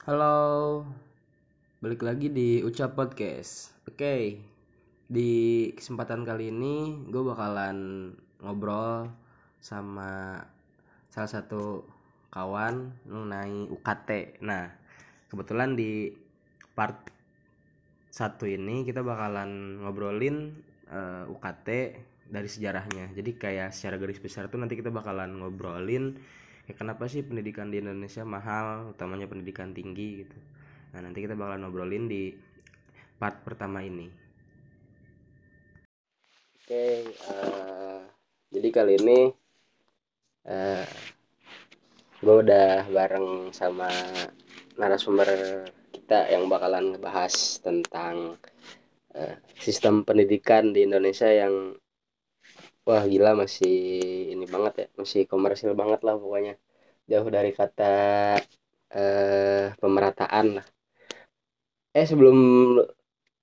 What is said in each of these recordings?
Halo, balik lagi di Ucap Podcast. Oke, di kesempatan kali ini gue bakalan ngobrol sama salah satu kawan mengenai UKT. Nah, kebetulan di part satu ini kita bakalan ngobrolin eh, UKT dari sejarahnya. Jadi kayak secara garis besar tuh nanti kita bakalan ngobrolin ya kenapa sih pendidikan di Indonesia mahal, utamanya pendidikan tinggi gitu. Nah, nanti kita bakalan ngobrolin di part pertama ini. Oke, eh, jadi kali ini eh gue udah bareng sama narasumber kita yang bakalan ngebahas tentang eh, sistem pendidikan di Indonesia yang wah gila masih ini banget ya, masih komersil banget lah pokoknya. Jauh dari kata eh pemerataan lah. Eh sebelum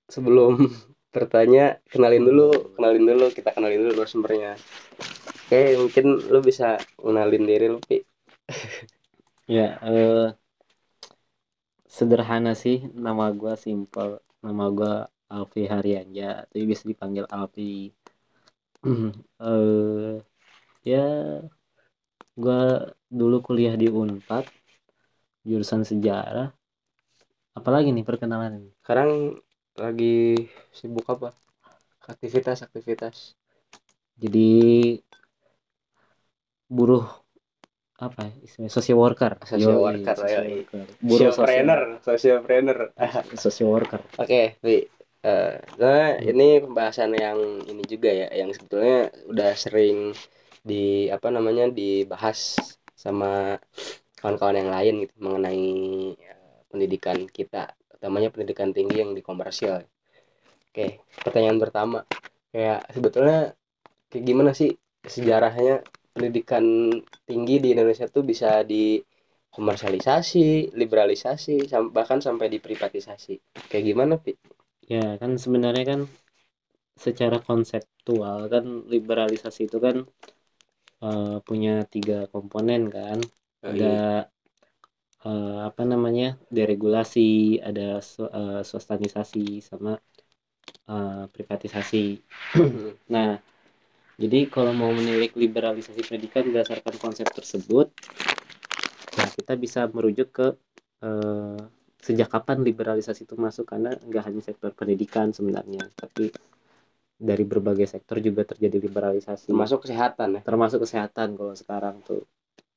sebelum bertanya kenalin dulu, kenalin dulu, kita kenalin dulu narasumbernya. Oke, mungkin lu bisa kenalin diri lu, Pi. Ya, eh, sederhana sih nama gua simple. Nama gua Alfi Haryanja, tapi bisa dipanggil Alfi. Eh ya, gua dulu kuliah di Unpad, jurusan sejarah. Apalagi nih perkenalan ini? Sekarang lagi sibuk apa? Aktivitas-aktivitas. Jadi buruh apa ya istilahnya social worker Social Yoi, worker, social worker. buruh Socialpreneur, socialpreneur. sosial social worker Oke, Pi. Eh, nah, ini pembahasan yang ini juga ya, yang sebetulnya udah sering di apa namanya dibahas sama kawan-kawan yang lain gitu mengenai eh, pendidikan kita, utamanya pendidikan tinggi yang di komersial. Oke, pertanyaan pertama, kayak sebetulnya kayak gimana sih sejarahnya pendidikan tinggi di Indonesia tuh bisa dikomersialisasi, liberalisasi, sam- bahkan sampai diprivatisasi. Kayak gimana, Pi? Ya kan sebenarnya kan secara konseptual kan liberalisasi itu kan eh, punya tiga komponen kan. Oh, ada eh, apa namanya deregulasi ada sw- eh, swastanisasi sama eh, privatisasi. Nah jadi kalau mau menilik liberalisasi pendidikan berdasarkan konsep tersebut ya kita bisa merujuk ke eh, sejak kapan liberalisasi itu masuk? Karena nggak hanya sektor pendidikan sebenarnya tapi dari berbagai sektor juga terjadi liberalisasi. Termasuk kesehatan ya. termasuk kesehatan kalau sekarang tuh.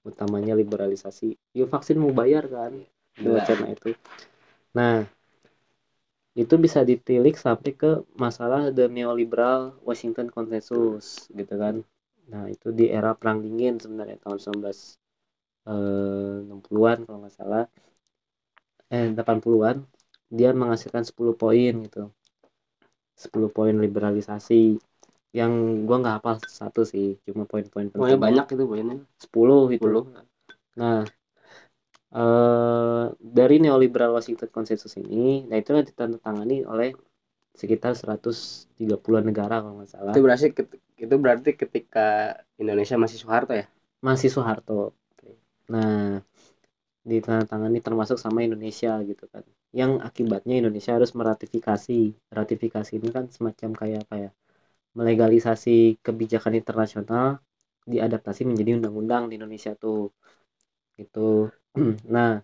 Utamanya liberalisasi. Ya vaksin mau bayar kan? Wacana itu. Nah itu bisa ditilik sampai ke masalah the neoliberal Washington Consensus gitu kan? Nah itu di era perang dingin sebenarnya tahun 1960-an kalau nggak salah eh 80-an dia menghasilkan 10 poin gitu. 10 poin liberalisasi. Yang gua nggak hafal satu sih cuma poin-poin penting. Banyak itu poinnya. 10 gitu. 10. nah eh dari neoliberal Washington Consensus ini nah itu ditandatangani oleh sekitar 130-an negara kalau nggak salah. Itu berarti itu berarti ketika Indonesia masih Soeharto ya. masih Soeharto. Nah ditandatangani termasuk sama Indonesia gitu kan. Yang akibatnya Indonesia harus meratifikasi. Ratifikasi ini kan semacam kayak apa ya? Melegalisasi kebijakan internasional diadaptasi menjadi undang-undang di Indonesia tuh gitu. Nah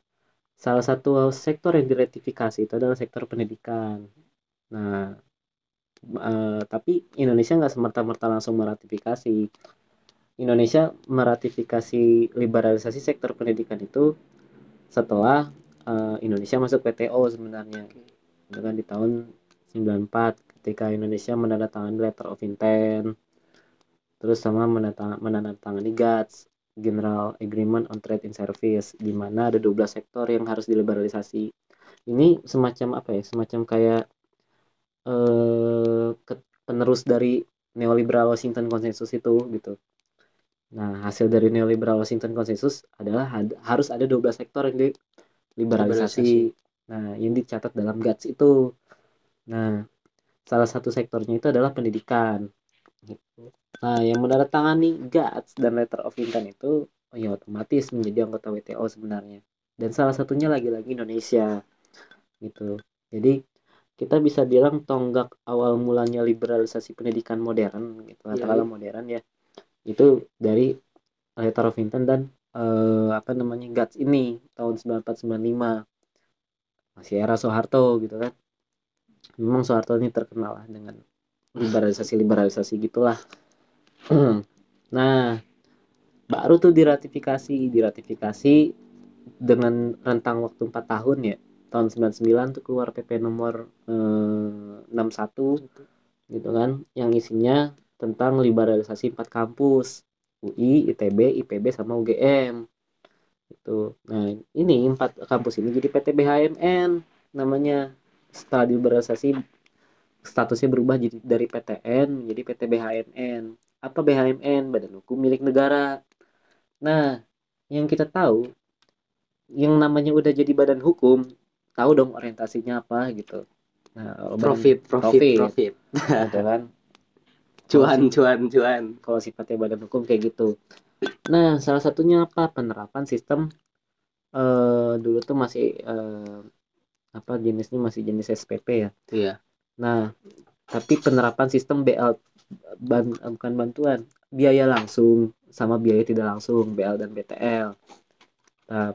salah satu sektor yang diratifikasi itu adalah sektor pendidikan. Nah eh, tapi Indonesia nggak semerta-merta langsung meratifikasi. Indonesia meratifikasi liberalisasi sektor pendidikan itu setelah eh, Indonesia masuk WTO sebenarnya. Itu kan di tahun 94 ketika Indonesia menandatangani letter of intent terus sama menandatang- menandatangani GATS General Agreement on Trade in Service di mana ada 12 sektor yang harus diliberalisasi. Ini semacam apa ya? Semacam kayak eh penerus dari neoliberal Washington Consensus itu gitu Nah, hasil dari neoliberal Washington Consensus adalah had- harus ada 12 sektor yang diliberalisasi. Nah, yang dicatat dalam GATS itu. Nah, salah satu sektornya itu adalah pendidikan. Gitu. Nah, yang menandatangani GATS dan letter of intent itu oh ya otomatis menjadi anggota WTO sebenarnya. dan salah satunya lagi-lagi Indonesia gitu jadi kita bisa bilang tonggak awal mulanya liberalisasi pendidikan modern gitu katakanlah iya. modern ya itu dari Letter of Intent dan eh, apa namanya GATS ini tahun 9495 masih era Soeharto gitu kan. Memang Soeharto ini terkenal lah dengan liberalisasi liberalisasi gitulah. Nah baru tuh diratifikasi diratifikasi dengan rentang waktu 4 tahun ya. Tahun 99 tuh keluar PP nomor eh, 61 gitu kan. Yang isinya tentang liberalisasi empat kampus UI, ITB, IPB sama UGM gitu. Nah, ini empat kampus ini jadi PT BHMN namanya setelah liberalisasi statusnya berubah jadi dari PTN menjadi PT BHMN. Apa BHMN? Badan Hukum milik negara. Nah, yang kita tahu yang namanya udah jadi badan hukum, tahu dong orientasinya apa gitu. Nah, profit profit Profit. profit gitu kan. Cuan cuan cuan kalau sifatnya badan hukum kayak gitu. Nah, salah satunya apa? Penerapan sistem eh dulu tuh masih eh, apa jenisnya masih jenis SPP ya. iya Nah, tapi penerapan sistem BL ban, eh, bukan bantuan, biaya langsung sama biaya tidak langsung BL dan BTL. Nah,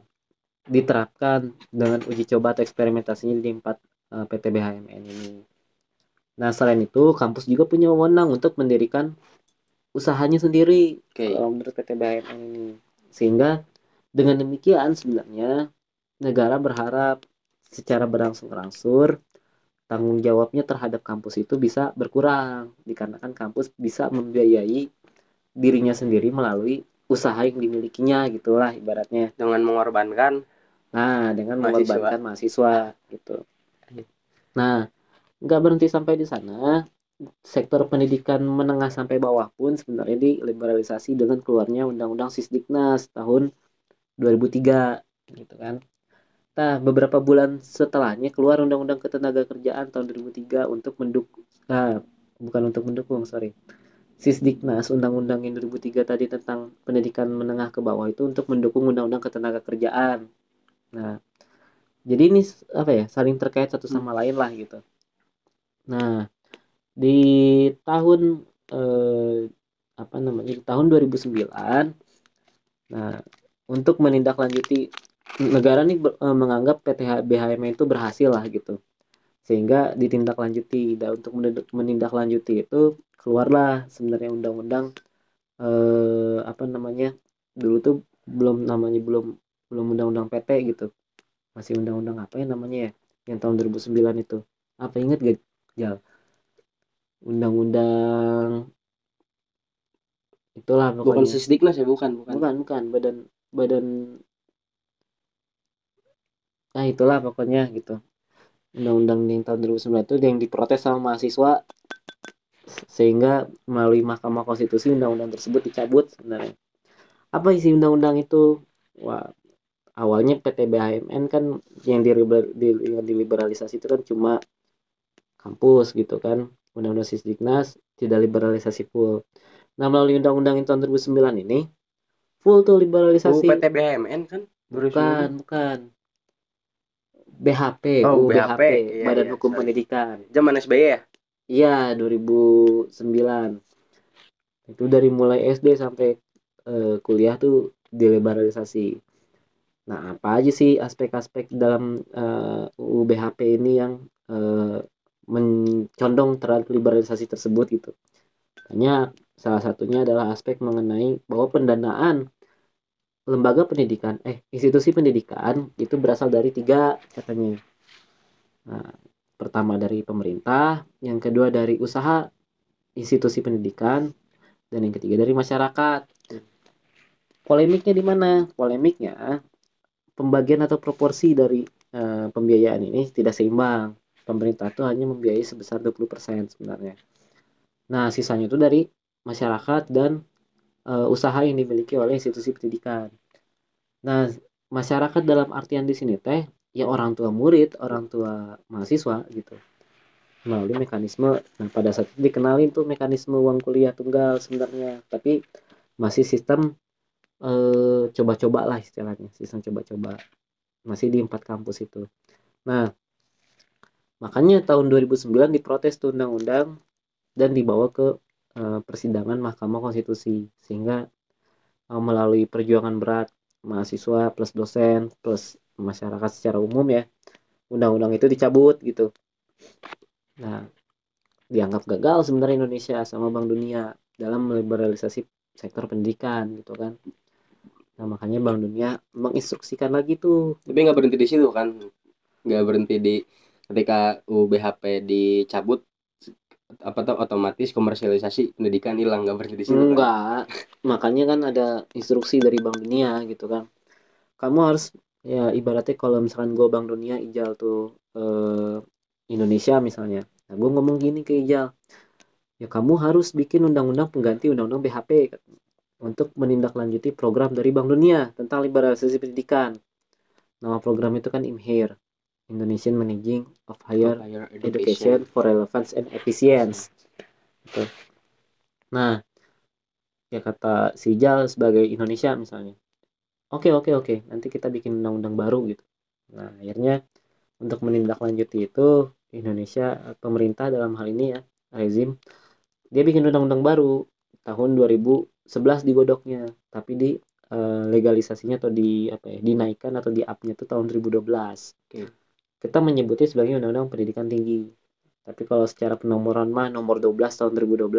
diterapkan dengan uji coba atau eksperimentasinya di empat eh, PT BHMN ini. Nah, selain itu, kampus juga punya wewenang untuk mendirikan usahanya sendiri kalau menurut PT BHMN ini. Sehingga dengan demikian sebenarnya negara berharap secara berangsur-angsur tanggung jawabnya terhadap kampus itu bisa berkurang dikarenakan kampus bisa membiayai dirinya sendiri melalui usaha yang dimilikinya gitulah ibaratnya. dengan mengorbankan Nah, dengan Mahasiswa. mengorbankan mahasiswa gitu. Nah, nggak berhenti sampai di sana. Sektor pendidikan menengah sampai bawah pun sebenarnya diliberalisasi dengan keluarnya Undang-Undang Sisdiknas tahun 2003 gitu kan. Nah, beberapa bulan setelahnya keluar Undang-Undang Ketenagakerjaan tahun 2003 untuk mendukung nah, bukan untuk mendukung, sorry. Sisdiknas Undang-Undang yang 2003 tadi tentang pendidikan menengah ke bawah itu untuk mendukung Undang-Undang Ketenagakerjaan. Nah, jadi ini apa ya saling terkait satu sama lain lah gitu. Nah, di tahun eh, apa namanya di tahun 2009, nah untuk menindaklanjuti negara nih ber- eh, menganggap PT BHM itu berhasil lah gitu, sehingga ditindaklanjuti. Dan untuk menindak- menindaklanjuti itu keluarlah sebenarnya undang-undang eh, apa namanya dulu tuh belum namanya belum belum undang-undang PT gitu. Masih undang-undang apa ya namanya ya yang tahun 2009 itu. Apa inget gak Jal undang-undang itulah bukan pokoknya. sisdiknas ya bukan bukan. Bukan bukan badan badan. Nah itulah pokoknya gitu. Undang-undang yang tahun 2009 itu yang diprotes sama mahasiswa sehingga melalui Mahkamah Konstitusi undang-undang tersebut dicabut sebenarnya. Apa isi undang-undang itu? Wah awalnya PT BHMN kan yang diliberalisasi itu kan cuma kampus gitu kan undang-undang Sisdiknas tidak liberalisasi full nah melalui undang-undang yang tahun 2009 ini full tuh liberalisasi PT BHMN kan bukan bukan BHP Oh, UU BHP. Iya, Badan iya, Hukum sorry. Pendidikan zaman SBY ya Iya, 2009. Itu dari mulai SD sampai eh, kuliah tuh diliberalisasi. Nah, apa aja sih aspek-aspek dalam eh, UU BHP ini yang eh, mencondong terhadap liberalisasi tersebut gitu. Banyak. Salah satunya adalah aspek mengenai bahwa pendanaan lembaga pendidikan, eh institusi pendidikan itu berasal dari tiga katanya. Nah, pertama dari pemerintah, yang kedua dari usaha institusi pendidikan, dan yang ketiga dari masyarakat. Polemiknya di mana? Polemiknya pembagian atau proporsi dari eh, pembiayaan ini tidak seimbang. Pemerintah itu hanya membiayai sebesar 20% sebenarnya. Nah, sisanya itu dari masyarakat dan eh, usaha yang dimiliki oleh institusi pendidikan. Nah, masyarakat dalam artian di sini teh ya orang tua murid, orang tua mahasiswa gitu. Melalui mekanisme nah pada saat itu dikenalin tuh mekanisme uang kuliah tunggal sebenarnya, tapi masih sistem eh, coba-coba lah istilahnya, sistem coba-coba. masih di empat kampus itu nah makanya tahun 2009 diprotes tuh undang-undang dan dibawa ke uh, persidangan Mahkamah Konstitusi. Sehingga uh, melalui perjuangan berat mahasiswa plus dosen plus masyarakat secara umum ya undang-undang itu dicabut gitu. Nah dianggap gagal sebenarnya Indonesia sama Bank Dunia dalam meliberalisasi sektor pendidikan gitu kan. Nah makanya Bank Dunia menginstruksikan lagi tuh. Tapi nggak berhenti di situ kan? Nggak berhenti di ketika UBHP dicabut apa tuh otomatis komersialisasi pendidikan hilang nggak berhenti di situ enggak kan? makanya kan ada instruksi dari Bank Dunia gitu kan. Kamu harus ya ibaratnya kalau misalkan gue Bank Dunia ijal tuh eh, Indonesia misalnya. Nah gue ngomong gini ke ijal. Ya kamu harus bikin undang-undang pengganti undang-undang BHP untuk menindaklanjuti program dari Bank Dunia tentang liberalisasi pendidikan. Nama program itu kan IMHIR, Indonesian Managing of Higher, of Higher Education. Education for Relevance and Efficiency. Gitu. Nah, ya kata si Jal sebagai Indonesia misalnya. Oke, okay, oke, okay, oke. Okay. Nanti kita bikin undang-undang baru gitu. Nah, akhirnya untuk menindaklanjuti itu Indonesia pemerintah dalam hal ini ya rezim dia bikin undang-undang baru tahun 2011 digodoknya tapi di uh, legalisasinya atau di apa ya dinaikkan atau di upnya itu tahun 2012 okay. Kita menyebutnya sebagai undang-undang pendidikan tinggi. Tapi kalau secara penomoran mah nomor 12 tahun 2012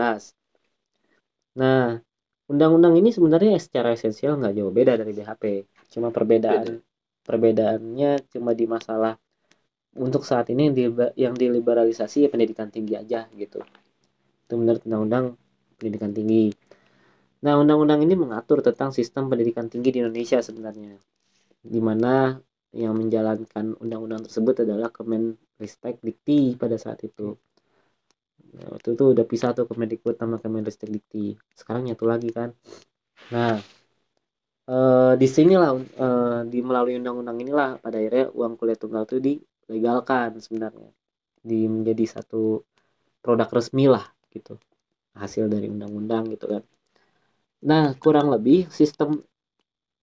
nah undang-undang ini sebenarnya secara esensial nggak jauh beda dari BHP cuma perbedaan beda. perbedaannya cuma di masalah untuk saat ini yang, di, yang diliberalisasi ya pendidikan tinggi aja gitu. Itu menurut undang-undang pendidikan tinggi. Nah undang-undang ini mengatur tentang sistem pendidikan tinggi di Indonesia sebenarnya. Di mana yang menjalankan undang-undang tersebut adalah Kemenristek Dikti pada saat itu. Nah, waktu itu udah pisah tuh Kemendikbud sama Kemenristek Dikti. Sekarang nyatu lagi kan. Nah eh, di sinilah eh, di melalui undang-undang inilah pada akhirnya uang kuliah tunggal itu dilegalkan sebenarnya. Di menjadi satu produk resmi lah gitu. Hasil dari undang-undang gitu kan. Nah kurang lebih sistem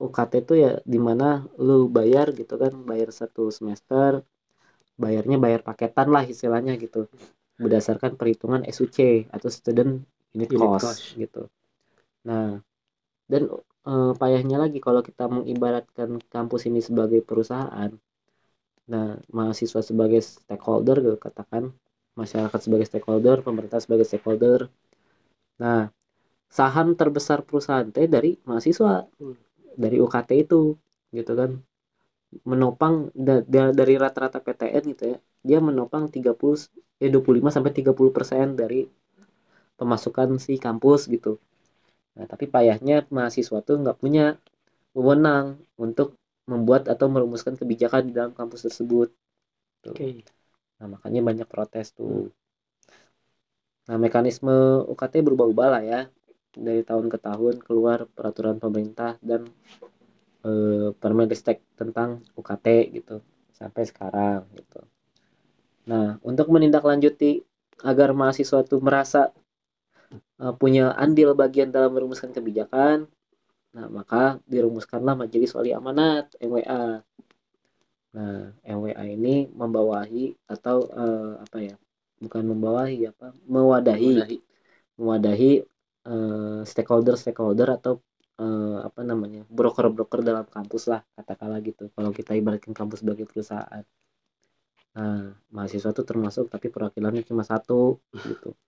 UKT itu ya di mana lu bayar gitu kan bayar satu semester bayarnya bayar paketan lah istilahnya gitu berdasarkan perhitungan SUC atau student unit cost, cost. gitu. Nah dan e, payahnya lagi kalau kita mengibaratkan kampus ini sebagai perusahaan nah mahasiswa sebagai stakeholder gitu katakan masyarakat sebagai stakeholder pemerintah sebagai stakeholder. Nah saham terbesar perusahaan teh dari mahasiswa dari UKT itu gitu kan. Menopang da, da, dari rata-rata PTN gitu ya. Dia menopang 30 ya 25 sampai 30 persen dari pemasukan si kampus gitu. Nah tapi payahnya mahasiswa tuh nggak punya wewenang untuk membuat atau merumuskan kebijakan di dalam kampus tersebut. Tuh. Okay nah makanya banyak protes tuh. Nah mekanisme UKT berubah-ubah lah ya dari tahun ke tahun keluar peraturan pemerintah dan e, Permendiktek tentang UKT gitu sampai sekarang gitu nah untuk menindaklanjuti agar mahasiswa itu merasa e, punya andil bagian dalam merumuskan kebijakan nah maka dirumuskanlah majelis wali amanat MWA Nah, MWA ini membawahi atau uh, apa ya? Bukan membawahi apa? Mewadahi. Mewadahi, mewadahi uh, stakeholder-stakeholder atau uh, apa namanya? broker-broker dalam kampus lah katakanlah gitu. Kalau kita ibaratkan kampus sebagai perusahaan. Nah, mahasiswa itu termasuk tapi perwakilannya cuma satu gitu.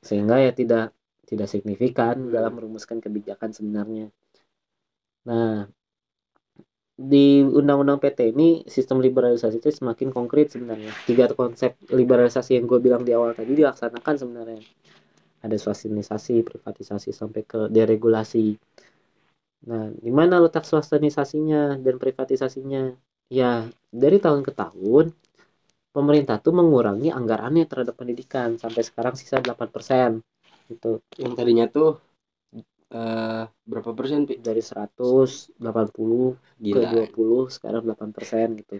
Sehingga ya tidak tidak signifikan dalam merumuskan kebijakan sebenarnya. Nah, di undang-undang PT ini sistem liberalisasi itu semakin konkret sebenarnya tiga konsep liberalisasi yang gue bilang di awal tadi dilaksanakan sebenarnya ada swastinisasi privatisasi sampai ke deregulasi. Nah di mana letak swastinisasinya dan privatisasinya? Ya dari tahun ke tahun pemerintah tuh mengurangi anggarannya terhadap pendidikan. Sampai sekarang sisa 8% itu yang tadinya tuh uh, berapa persen Pi? dari 180 Gila. ke 20 sekarang 8 persen gitu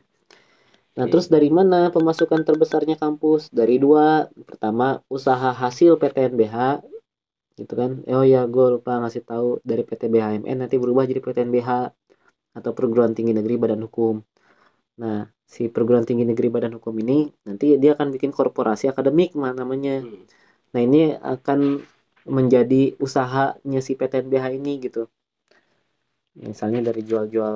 nah okay. terus dari mana pemasukan terbesarnya kampus dari dua pertama usaha hasil PTNBH gitu kan oh ya gue lupa ngasih tahu dari PT BHMN nanti berubah jadi PTNBH atau perguruan tinggi negeri badan hukum. Nah, si perguruan tinggi negeri badan hukum ini nanti dia akan bikin korporasi akademik mah namanya. Hmm. Nah, ini akan menjadi usahanya si PTNBH ini gitu. Misalnya dari jual-jual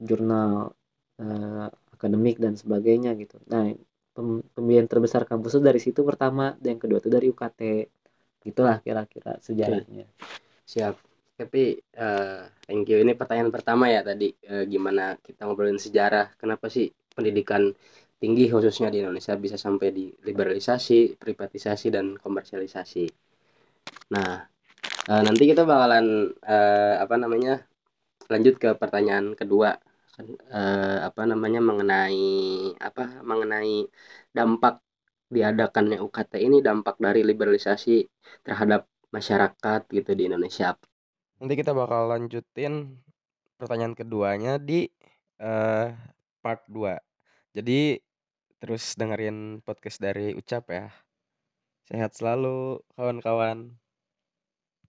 jurnal eh, akademik dan sebagainya gitu. Nah, pem- pembiayaan terbesar kampus itu dari situ pertama, dan yang kedua itu dari UKT. Gitulah kira-kira sejarahnya. Siap. Tapi eh, thank you. Ini pertanyaan pertama ya tadi eh, gimana kita ngobrolin sejarah. Kenapa sih pendidikan tinggi khususnya di Indonesia bisa sampai di liberalisasi, privatisasi dan komersialisasi. Nah, eh, nanti kita bakalan eh, apa namanya? lanjut ke pertanyaan kedua. Eh, apa namanya mengenai apa mengenai dampak diadakannya UKT ini dampak dari liberalisasi terhadap masyarakat gitu di Indonesia. Nanti kita bakal lanjutin pertanyaan keduanya di eh, part 2. Jadi terus dengerin podcast dari Ucap ya. Sehat selalu kawan-kawan.